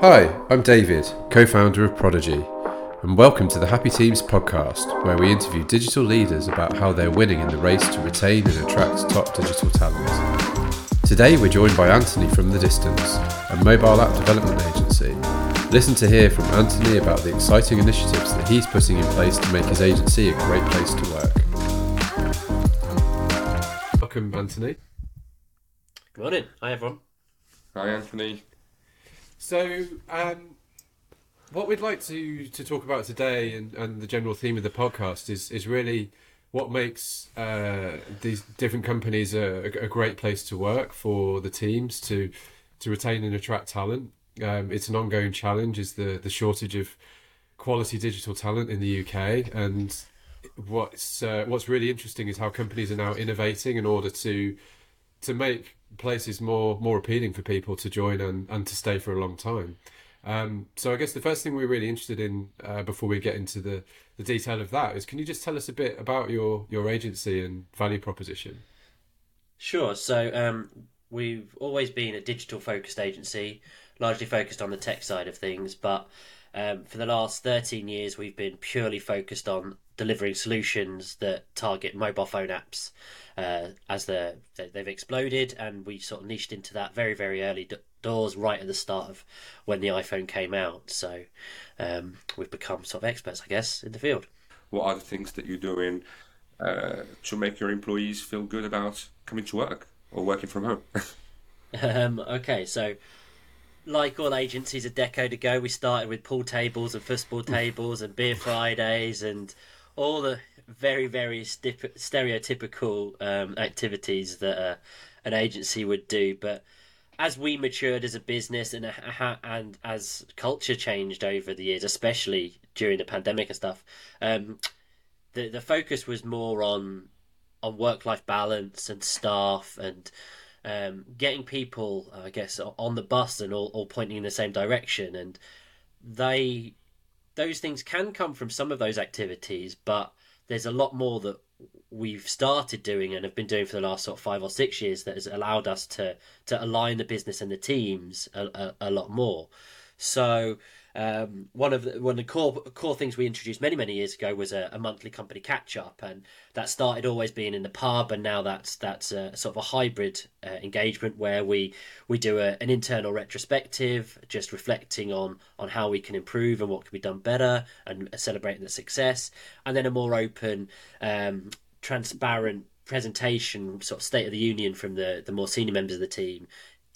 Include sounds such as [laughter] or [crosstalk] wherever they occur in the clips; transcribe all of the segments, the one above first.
Hi, I'm David, co founder of Prodigy, and welcome to the Happy Teams podcast, where we interview digital leaders about how they're winning in the race to retain and attract top digital talent. Today, we're joined by Anthony from The Distance, a mobile app development agency. Listen to hear from Anthony about the exciting initiatives that he's putting in place to make his agency a great place to work. Welcome, Anthony. Good morning. Hi, everyone. Hi, Anthony. So, um, what we'd like to, to talk about today and, and the general theme of the podcast is, is really what makes uh, these different companies a, a great place to work for the teams to to retain and attract talent. Um, it's an ongoing challenge is the, the shortage of quality digital talent in the UK and what's uh, what's really interesting is how companies are now innovating in order to to make places more more appealing for people to join and, and to stay for a long time. Um, so I guess the first thing we're really interested in uh, before we get into the, the detail of that is can you just tell us a bit about your your agency and value proposition? Sure. So um, we've always been a digital focused agency, largely focused on the tech side of things, but um, for the last 13 years, we've been purely focused on delivering solutions that target mobile phone apps uh, as the, they've exploded, and we sort of niched into that very, very early d- doors right at the start of when the iPhone came out. So um, we've become sort of experts, I guess, in the field. What are the things that you're doing uh, to make your employees feel good about coming to work or working from home? [laughs] um, okay, so like all agencies a decade ago, we started with pool tables and football tables and beer Fridays and all the very, very stereotypical um, activities that uh, an agency would do. But as we matured as a business and and as culture changed over the years, especially during the pandemic and stuff, um, the the focus was more on on work life balance and staff and um, getting people, I guess, on the bus and all, all pointing in the same direction. And they, those things can come from some of those activities, but there's a lot more that we've started doing and have been doing for the last sort of five or six years that has allowed us to to align the business and the teams a, a, a lot more. So um, one of the one of the core core things we introduced many many years ago was a, a, monthly company catch up, and that started always being in the pub, and now that's that's a, sort of a hybrid uh, engagement where we we do a, an internal retrospective, just reflecting on on how we can improve and what can be done better, and celebrating the success, and then a more open, um, transparent presentation, sort of state of the union from the the more senior members of the team,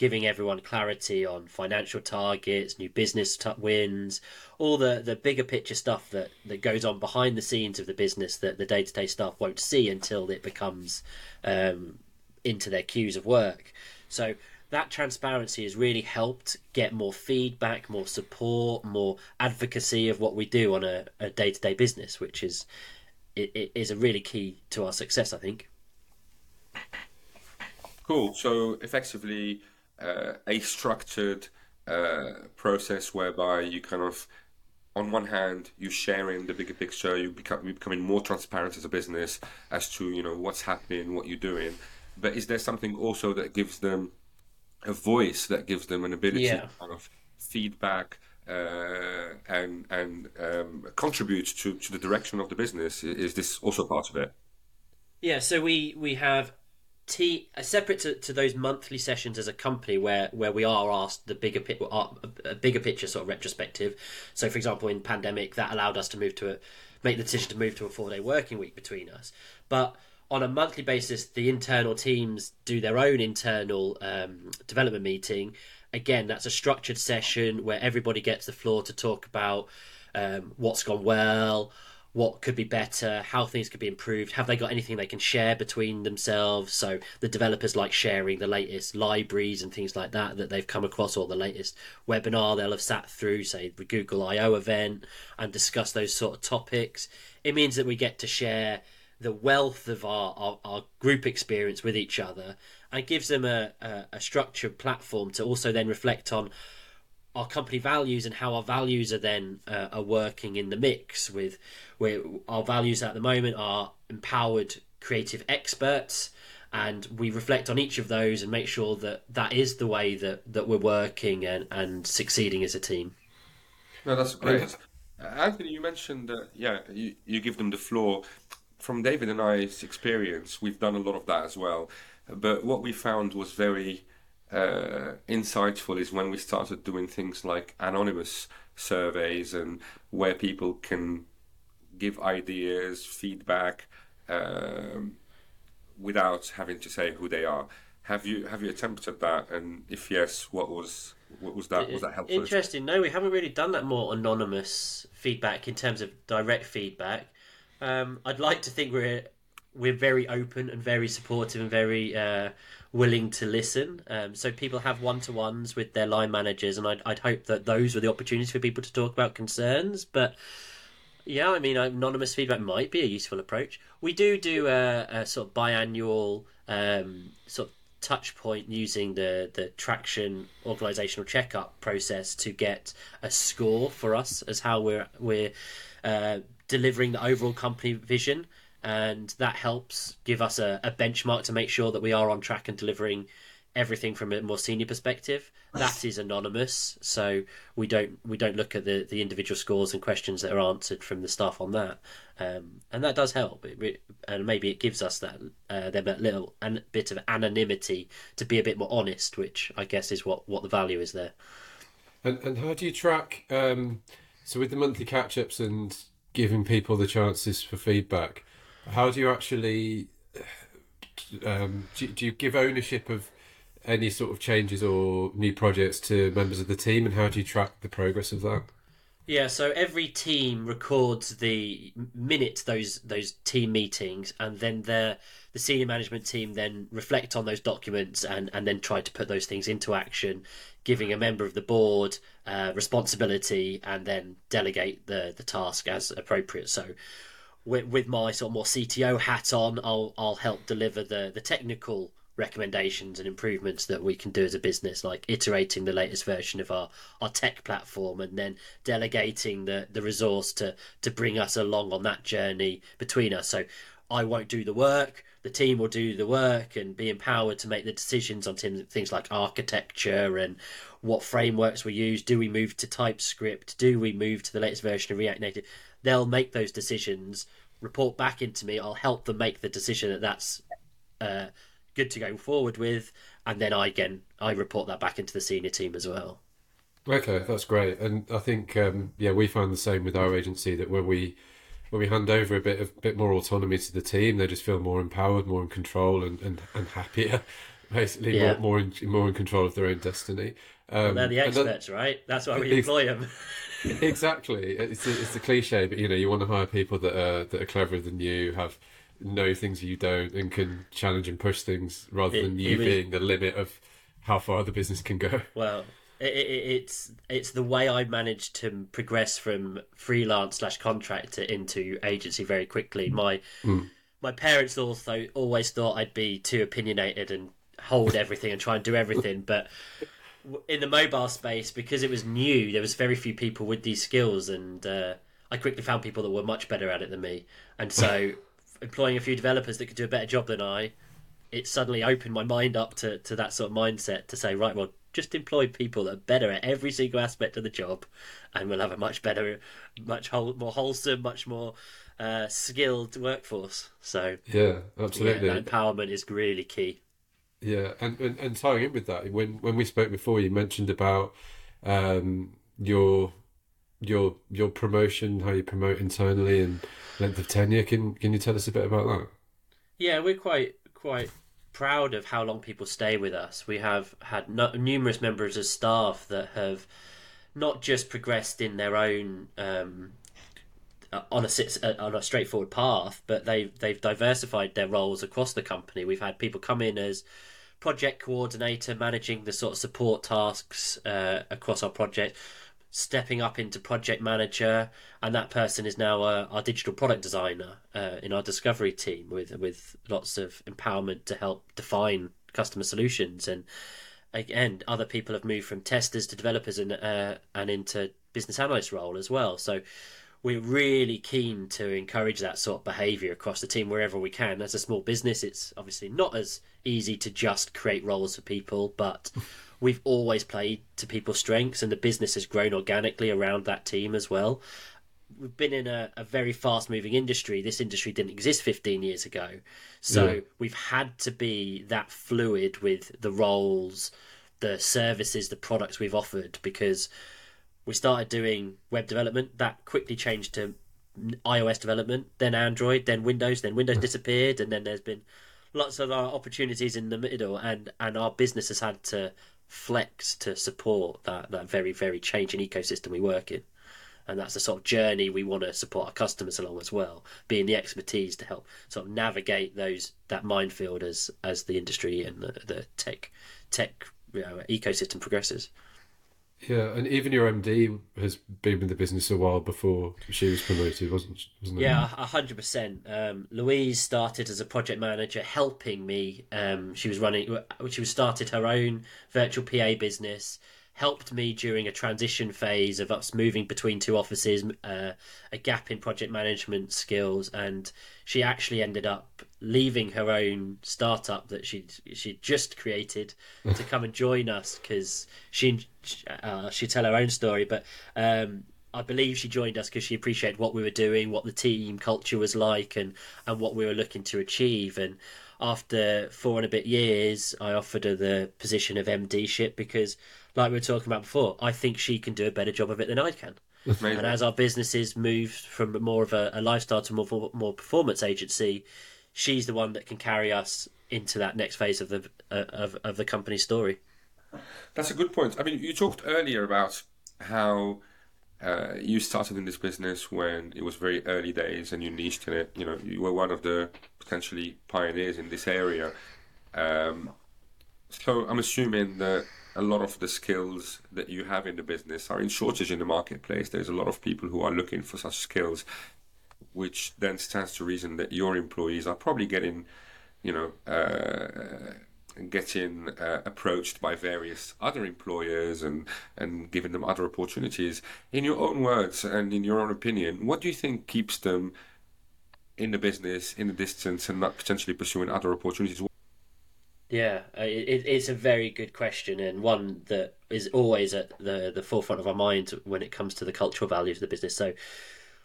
giving everyone clarity on financial targets, new business t- wins, all the, the bigger picture stuff that, that goes on behind the scenes of the business that the day to day staff won't see until it becomes um, into their queues of work. So that transparency has really helped get more feedback, more support, more advocacy of what we do on a day to day business, which is it, it is a really key to our success, I think. Cool. So effectively, uh, a structured uh, process whereby you kind of on one hand you're sharing the bigger picture you become you're becoming more transparent as a business as to you know what's happening what you're doing. But is there something also that gives them a voice that gives them an ability yeah. to kind of feedback uh, and and um, contribute to, to the direction of the business? Is this also part of it? Yeah so we we have T uh, separate to, to those monthly sessions as a company where where we are asked the bigger uh, a bigger picture sort of retrospective. So, for example, in pandemic, that allowed us to move to a make the decision to move to a four day working week between us. But on a monthly basis, the internal teams do their own internal um, development meeting. Again, that's a structured session where everybody gets the floor to talk about um, what's gone well, what could be better, how things could be improved, have they got anything they can share between themselves? So the developers like sharing the latest libraries and things like that that they've come across, or the latest webinar they'll have sat through, say the Google I/O event, and discuss those sort of topics. It means that we get to share the wealth of our, our, our group experience with each other, and gives them a, a, a structured platform to also then reflect on our company values and how our values are then uh, are working in the mix with where our values at the moment are empowered creative experts and we reflect on each of those and make sure that that is the way that, that we're working and, and succeeding as a team. No, that's great. Uh, Anthony, you mentioned that, yeah, you, you give them the floor. From David and I's experience, we've done a lot of that as well. But what we found was very uh, insightful is when we started doing things like anonymous surveys and where people can give ideas, feedback, um, without having to say who they are. Have you have you attempted that? And if yes, what was what was that? Was that helpful? Interesting. No, we haven't really done that more anonymous feedback in terms of direct feedback. Um, I'd like to think we're we're very open and very supportive and very uh, willing to listen. Um, so people have one to ones with their line managers, and I'd, I'd hope that those were the opportunities for people to talk about concerns. But yeah, I mean, anonymous feedback might be a useful approach. We do do a, a sort of biannual um, sort of touch point using the the traction organizational checkup process to get a score for us as how we're we're uh, delivering the overall company vision and that helps give us a, a, benchmark to make sure that we are on track and delivering everything from a more senior perspective. That is anonymous, so we don't we don't look at the, the individual scores and questions that are answered from the staff on that, um, and that does help. It, and maybe it gives us that uh, them a little an, bit of anonymity to be a bit more honest, which I guess is what, what the value is there. And and how do you track? Um, so with the monthly catch ups and giving people the chances for feedback how do you actually um, do, do you give ownership of any sort of changes or new projects to members of the team, and how do you track the progress of that? Yeah, so every team records the minute those those team meetings, and then the the senior management team then reflect on those documents and and then try to put those things into action, giving a member of the board uh, responsibility, and then delegate the the task as appropriate. So with, with my sort of more CTO hat on, I'll I'll help deliver the the technical recommendations and improvements that we can do as a business, like iterating the latest version of our, our tech platform and then delegating the, the resource to, to bring us along on that journey between us. So I won't do the work, the team will do the work and be empowered to make the decisions on things like architecture and what frameworks we use. Do we move to TypeScript? Do we move to the latest version of React Native? They'll make those decisions, report back into me. I'll help them make the decision that that's uh, good to go forward with, and then I again I report that back into the senior team as well. Okay, that's great, and I think um, yeah we find the same with our agency that when we when we hand over a bit of bit more autonomy to the team, they just feel more empowered, more in control, and and, and happier. [laughs] Basically, yeah. more more in, more in control of their own destiny. Um, well, they're the experts, right? That's why we employ them. [laughs] [laughs] exactly. It's a, it's a cliche, but you know, you want to hire people that are that are cleverer than you, have know things you don't, and can challenge and push things rather it, than you being the limit of how far the business can go. [laughs] Well, it, it, it's it's the way I managed to progress from freelance slash contractor into agency very quickly. My mm. my parents also always thought I'd be too opinionated and hold everything and try and do everything, but in the mobile space because it was new. There was very few people with these skills, and uh, I quickly found people that were much better at it than me. And so, [laughs] employing a few developers that could do a better job than I, it suddenly opened my mind up to, to that sort of mindset to say, right, well, just employ people that are better at every single aspect of the job, and we'll have a much better, much whole, more wholesome, much more uh, skilled workforce. So yeah, absolutely, yeah, empowerment is really key. Yeah, and, and, and tying in with that, when when we spoke before, you mentioned about um, your your your promotion, how you promote internally, and length of tenure. Can can you tell us a bit about that? Yeah, we're quite quite proud of how long people stay with us. We have had no, numerous members of staff that have not just progressed in their own um, on a on a straightforward path, but they've they've diversified their roles across the company. We've had people come in as project coordinator managing the sort of support tasks uh, across our project stepping up into project manager and that person is now uh, our digital product designer uh, in our discovery team with with lots of empowerment to help define customer solutions and again other people have moved from testers to developers and uh, and into business analyst role as well so we're really keen to encourage that sort of behaviour across the team wherever we can. As a small business, it's obviously not as easy to just create roles for people, but we've always played to people's strengths, and the business has grown organically around that team as well. We've been in a, a very fast moving industry. This industry didn't exist 15 years ago. So Yeah. we've had to be that fluid with the roles, the services, the products we've offered because we started doing web development. That quickly changed to iOS development, then Android, then Windows, then Windows mm. disappeared, and then there's been lots of our opportunities in the middle, and and our business has had to flex to support that that very very changing ecosystem we work in. And that's the sort of journey we want to support our customers along as well, being the expertise to help sort of navigate those that minefield as as the industry and the, the tech tech you know, ecosystem progresses. Yeah, and even your MD has been in the business a while before she was promoted, wasn't wasn't it? Yeah, hundred percent. Um, Louise started as a project manager, helping me. Um, she was running. She was started her own virtual PA business. Helped me during a transition phase of us moving between two offices, uh, a gap in project management skills, and she actually ended up leaving her own startup that she'd she'd just created [laughs] to come and join us because she uh, she'd tell her own story, but um, I believe she joined us because she appreciated what we were doing, what the team culture was like, and and what we were looking to achieve. And after four and a bit years, I offered her the position of MD ship because, like we were talking about before, I think she can do a better job of it than I can. Amazing. And as our businesses moved from more of a, a lifestyle to more more performance agency, she's the one that can carry us into that next phase of the uh, of of the company story. That's a good point. I mean, you talked earlier about how uh, you started in this business when it was very early days and you niched in it. You know, you were one of the potentially pioneers in this area. Um, so I'm assuming that a lot of the skills that you have in the business are in shortage in the marketplace. There's a lot of people who are looking for such skills, which then stands to reason that your employees are probably getting, you know, uh, getting uh, approached by various other employers and and giving them other opportunities. In your own words and in your own opinion, what do you think keeps them in the business, in the distance, and not potentially pursuing other opportunities? Yeah, uh, it, it's a very good question and one that is always at the the forefront of our mind when it comes to the cultural values of the business. So,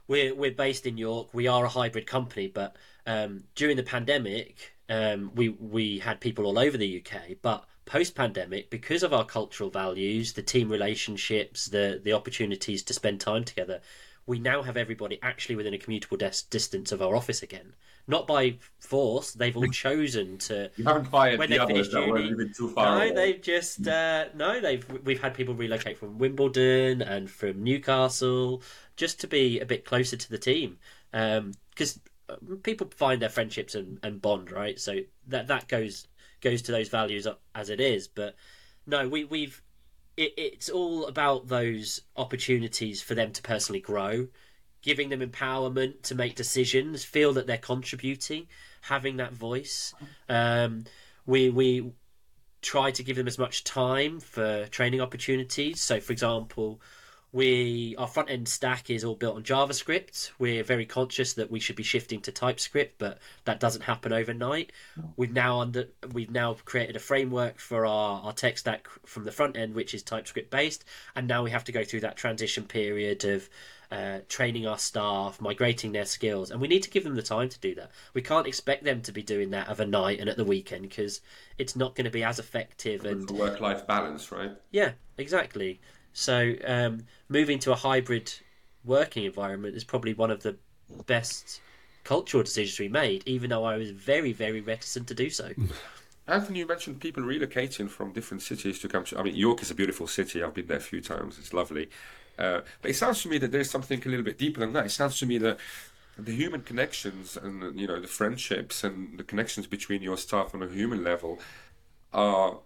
we're we're based in York. We are a hybrid company, but um, during the pandemic, um, we we had people all over the UK. But post pandemic, because of our cultural values, the team relationships, the the opportunities to spend time together, we now have everybody actually within a commutable des- distance of our office again. Not by force; they've all chosen to You haven't fired When the they others finished that were uni- too far no, away. they've just mm. uh, no, they've we've had people relocate from Wimbledon and from Newcastle just to be a bit closer to the team um, because uh, people find their friendships and, and bond right. So that that goes goes to those values as it is. But no, we we've it, it's all about those opportunities for them to personally grow, giving them empowerment to make decisions, feel that they're contributing, having that voice. Um, we we try to give them as much time for training opportunities. So, for example, we our front end stack is all built on JavaScript. We're very conscious that we should be shifting to TypeScript, but that doesn't happen overnight. We've now under we've now created a framework for our, our tech stack from the front end, which is TypeScript based, and now we have to go through that transition period of uh, training our staff, migrating their skills, and we need to give them the time to do that. We can't expect them to be doing that of a night and at the weekend because it's not going to be as effective and work life balance, right? yeah, exactly. So um, moving to a hybrid working environment is probably one of the best cultural decisions we made, even though I was very, very reticent to do so. [laughs] Anthony, you mentioned people relocating from different cities to come to. I mean, York is a beautiful city. I've been there a few times. It's lovely. Uh, but it sounds to me that there's something a little bit deeper than that. It sounds to me that the human connections and you know the friendships and the connections between your staff on a human level are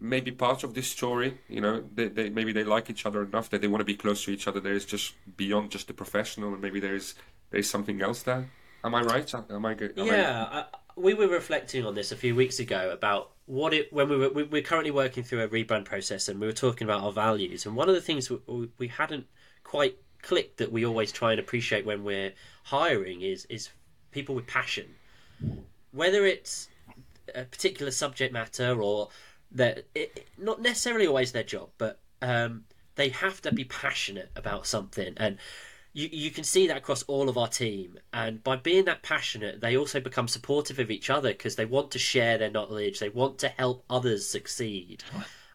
maybe part of this story. You know, they, they maybe they like each other enough that they want to be close to each other. There is just beyond just the professional, and maybe there is there is something else there. Am I right? Am I good? Am I- Yeah, I, we were reflecting on this a few weeks ago about what it when we were we, we're currently working through a rebrand process and we were talking about our values and one of the things we, we hadn't quite clicked that we always try and appreciate when we're hiring is is people with passion, whether it's a particular subject matter or that not necessarily always their job, but um, they have to be passionate about something and. You, you can see that across all of our team, and by being that passionate, they also become supportive of each other because they want to share their knowledge, they want to help others succeed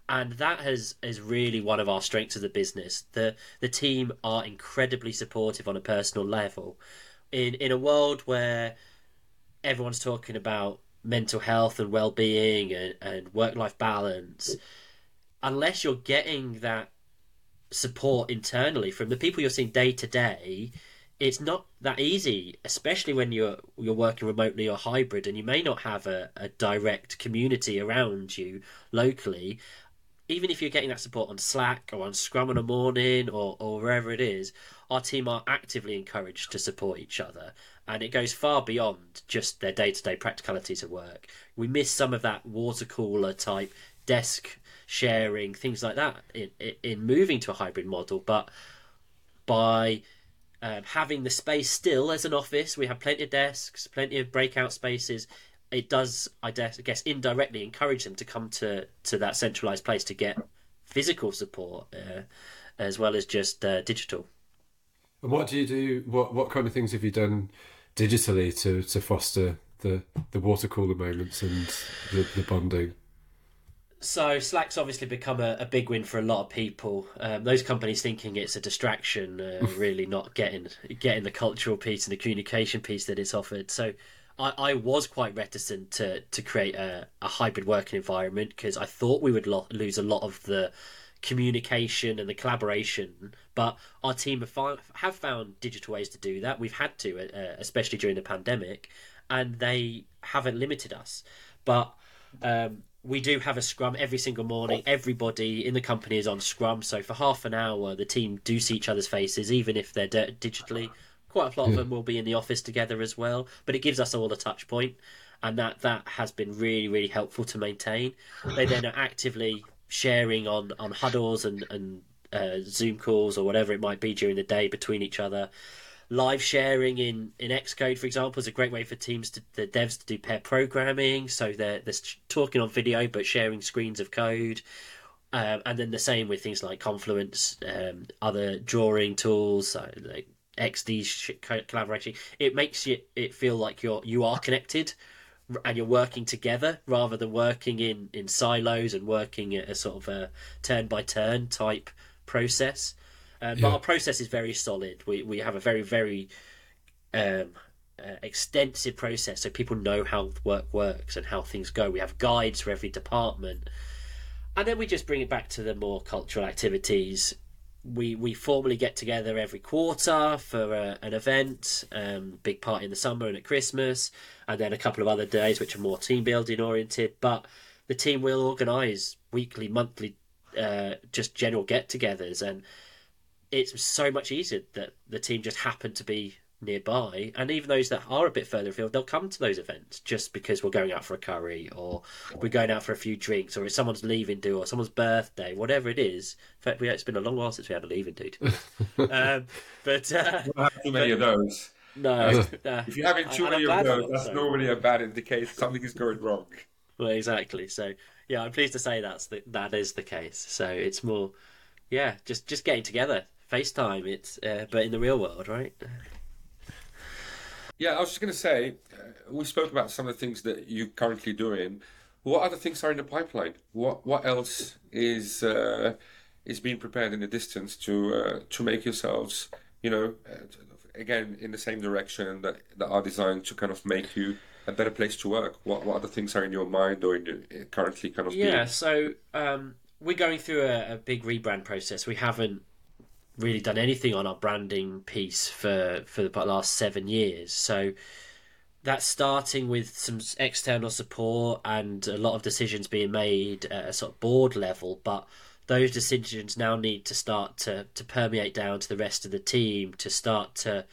and that has is really one of our strengths of the business. The the team are incredibly supportive on a personal level. In in a world where everyone's talking about mental health and well being and, and work life balance, unless you're getting that support internally from the people you're seeing day to day, it's not that easy, especially when you're you're working remotely or hybrid, and you may not have a, a direct community around you locally even if you're getting that support on Slack or on Scrum in the morning or, or wherever it is, our team are actively encouraged to support each other. And it goes far beyond just their day to day practicalities of work. We miss some of that water cooler type desk sharing, things like that in, in moving to a hybrid model. But by um, having the space still as an office, we have plenty of desks, plenty of breakout spaces it does, I guess, indirectly encourage them to come to, to that centralized place to get physical support uh, as well as just uh, digital. And what do you do? What what kind of things have you done digitally to, to foster the the water cooler moments and the, the bonding? So Slack's obviously become a, a, big win for a lot of people. Um, those companies thinking it's a distraction, uh, [laughs] really not getting getting the cultural piece and the communication piece that it's offered. So I, I was quite reticent to to create a, a hybrid working environment because I thought we would lo- lose a lot of the communication and the collaboration. But our team have, fi- have found digital ways to do that. We've had to, uh, especially during the pandemic, and they haven't limited us. But um, we do have a scrum every single morning. Everybody in the company is on scrum, so for half an hour, the team do see each other's faces, even if they're d- digitally. Quite a lot of them will be in the office together as well, but it gives us all a touch point, and that that has been really really helpful to maintain. They then are actively sharing on on huddles and and uh, Zoom calls or whatever it might be during the day between each other. Live sharing in, in Xcode, for example, is a great way for teams to the devs to do pair programming. So they're they're talking on video but sharing screens of code. Um, and then the same with things like Confluence, um, other drawing tools, like XD collaboration. it makes you it feel like you're you are connected and you're working together rather than working in in silos and working at a sort of a turn by turn type process. Um, yeah. But our process is very solid. We we have a very very um, uh, extensive process, so people know how work works and how things go. We have guides for every department, and then we just bring it back to the more cultural activities we we formally get together every quarter for a, an event, um, big party in the summer and at Christmas, and then a couple of other days which are more team building oriented. But the team will organise weekly, monthly, uh, just general get-togethers, and it's so much easier that the team just happen to be nearby, and even those that are a bit further afield, they'll come to those events just because we're going out for a curry, or we're going out for a few drinks, or it's someone's leaving do, or someone's birthday, whatever it is. In fact, we, it's been a long while since we had a leaving do. [laughs] um, but uh, have too many but, of those. No, [laughs] uh, if you're having too many of those, that's so. normally a bad indication something is going wrong. Well, exactly. So, yeah, I'm pleased to say that's the, that is the case. So it's more, yeah, just just getting together, FaceTime. It's uh, but in the real world, right? Yeah, I was just going to say, uh, we spoke about some of the things that you're currently doing. What other things are in the pipeline? What what else is uh, is being prepared in the distance to uh, to make yourselves, you know, uh, again in the same direction that that are designed to kind of make you a better place to work? What what other things are in your mind or in the, currently kind of? Yeah, being... so um, we're going through a, a big rebrand process. We haven't really done anything on our branding piece for for the last seven years. So that's starting with some external support and a lot of decisions being made at a sort of board level, but those decisions now need to start to, to permeate down to the rest of the team to start to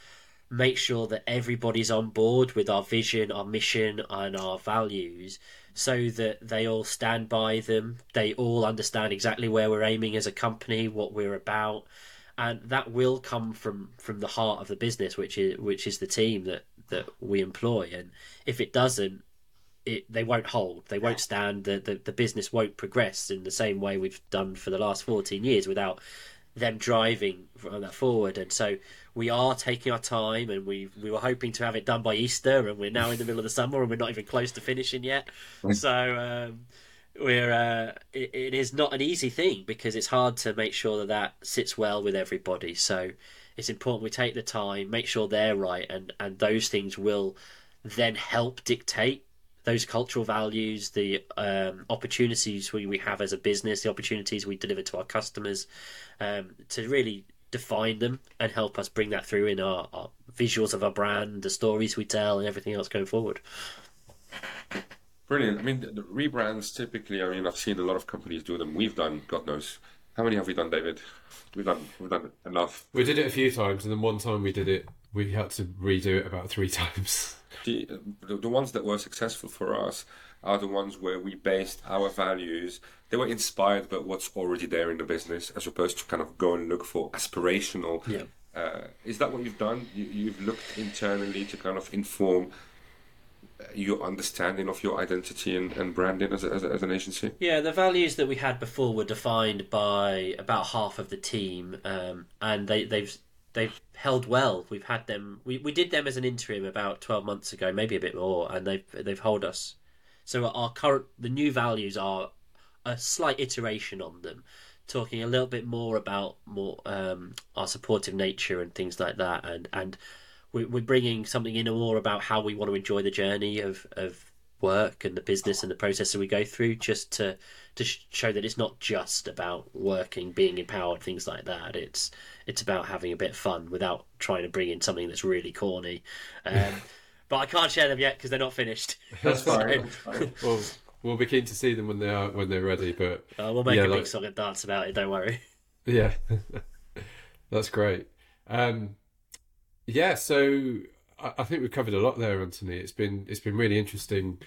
make sure that everybody's on board with our vision, our mission, and our values so that they all stand by them. They all understand exactly where we're aiming as a company, what we're about, and that will come from from the heart of the business, which is which is the team that that we employ. And if it doesn't, it they won't hold, they won't stand. The, the the business won't progress in the same way we've done for the last fourteen years without them driving that forward. And so we are taking our time, and we we were hoping to have it done by Easter, and we're now in the middle of the summer, and we're not even close to finishing yet. So. Um, we're uh, it, it is not an easy thing because it's hard to make sure that that sits well with everybody. So it's important we take the time, make sure they're right, and and those things will then help dictate those cultural values, the um, opportunities we, we have as a business, the opportunities we deliver to our customers, um, to really define them and help us bring that through in our, our visuals of our brand, the stories we tell, and everything else going forward. Brilliant. I mean, the, the rebrands typically. I mean, I've seen a lot of companies do them. We've done, God knows, how many have we done, David? We've done, we've done enough. We did it a few times, and then one time we did it, we had to redo it about three [laughs] times. The, the, the ones that were successful for us are the ones where we based our values. They were inspired by what's already there in the business, as opposed to kind of go and look for aspirational. Yeah. Uh, is that what you've done? You, you've looked internally to kind of inform your understanding of your identity and, and branding as, a, as, a, as an agency? Yeah, the values that we had before were defined by about half of the team, um, and they, they've they've held well. We've had them. We, we did them as an interim about twelve months ago, maybe a bit more, and they've they've held us. So our current the new values are a slight iteration on them, talking a little bit more about more um, our supportive nature and things like that, and and we're bringing something in more about how we want to enjoy the journey of, of work and the business and the process that we go through just to to show that it's not just about working being empowered things like that. It's it's about having a bit of fun without trying to bring in something that's really corny. Um, [laughs] but I can't share them yet because they're not finished. [laughs] That's fine, that's fine. well we'll be keen to see them when they are when they're ready but uh, we'll make yeah, a like... big song and dance about it don't worry. [laughs] Yeah. That's great. Um yeah, so I think we've covered a lot there, Anthony. It's been it's been really interesting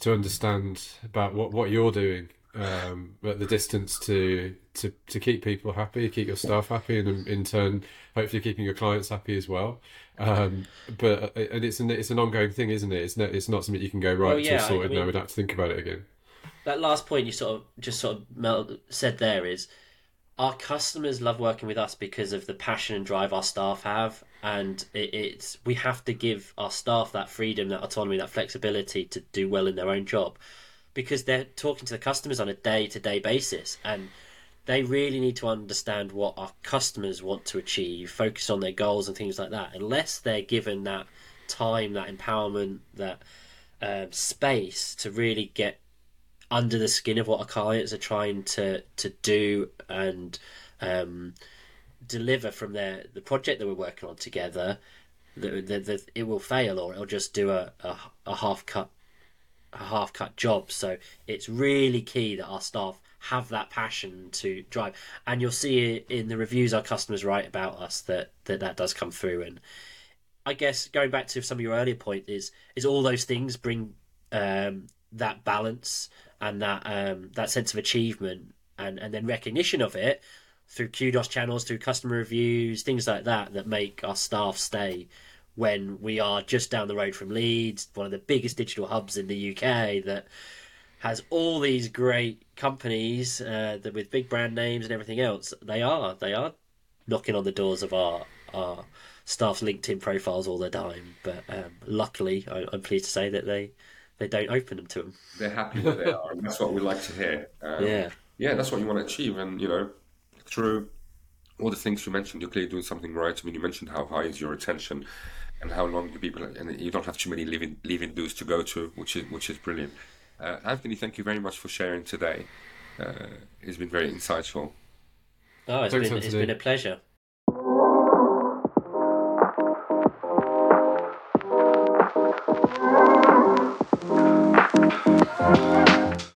to understand about what, what you're doing um, at the distance to, to to keep people happy, keep your staff happy, and in turn, hopefully, keeping your clients happy as well. Um, but uh, and it's an it's an ongoing thing, isn't it? It's not it's not something you can go right. Well, yeah, it's all sorted I mean, now. We'd have to think about it again. That last point you sort of just sort of said there is our customers love working with us because of the passion and drive our staff have and it, it's we have to give our staff that freedom that autonomy that flexibility to do well in their own job because they're talking to the customers on a day-to-day basis and they really need to understand what our customers want to achieve focus on their goals and things like that. Unless they're given that time that empowerment that um, space to really get under the skin of what our clients are trying to to do and um, deliver from their the project that we're working on together, the, the, the, it will fail or it'll just do a, a, a half cut a half cut job. So it's really key that our staff have that passion to drive, and you'll see in the reviews our customers write about us that that, that does come through. And I guess going back to some of your earlier point is is all those things bring um, that balance and that um, that sense of achievement and, and then recognition of it through kudos channels, through customer reviews, things like that that make our staff stay when we are just down the road from Leeds, one of the biggest digital hubs in the UK that has all these great companies uh, that with big brand names and everything else. They are they are knocking on the doors of our our staff's LinkedIn profiles all the time. But um, luckily, I, I'm pleased to say that they they don't open them to them. They're happy where they are, and that's what we like to hear. Um, yeah, yeah, that's what you want to achieve, and you know, through all the things you mentioned, you're clearly doing something right. I mean, you mentioned how high is your attention, and how long do people, and you don't have too many leaving leaving dues to go to, which is which is brilliant. Uh, Anthony, thank you very much for sharing today. Uh, it's been very insightful. Oh, it's been, it's been a pleasure.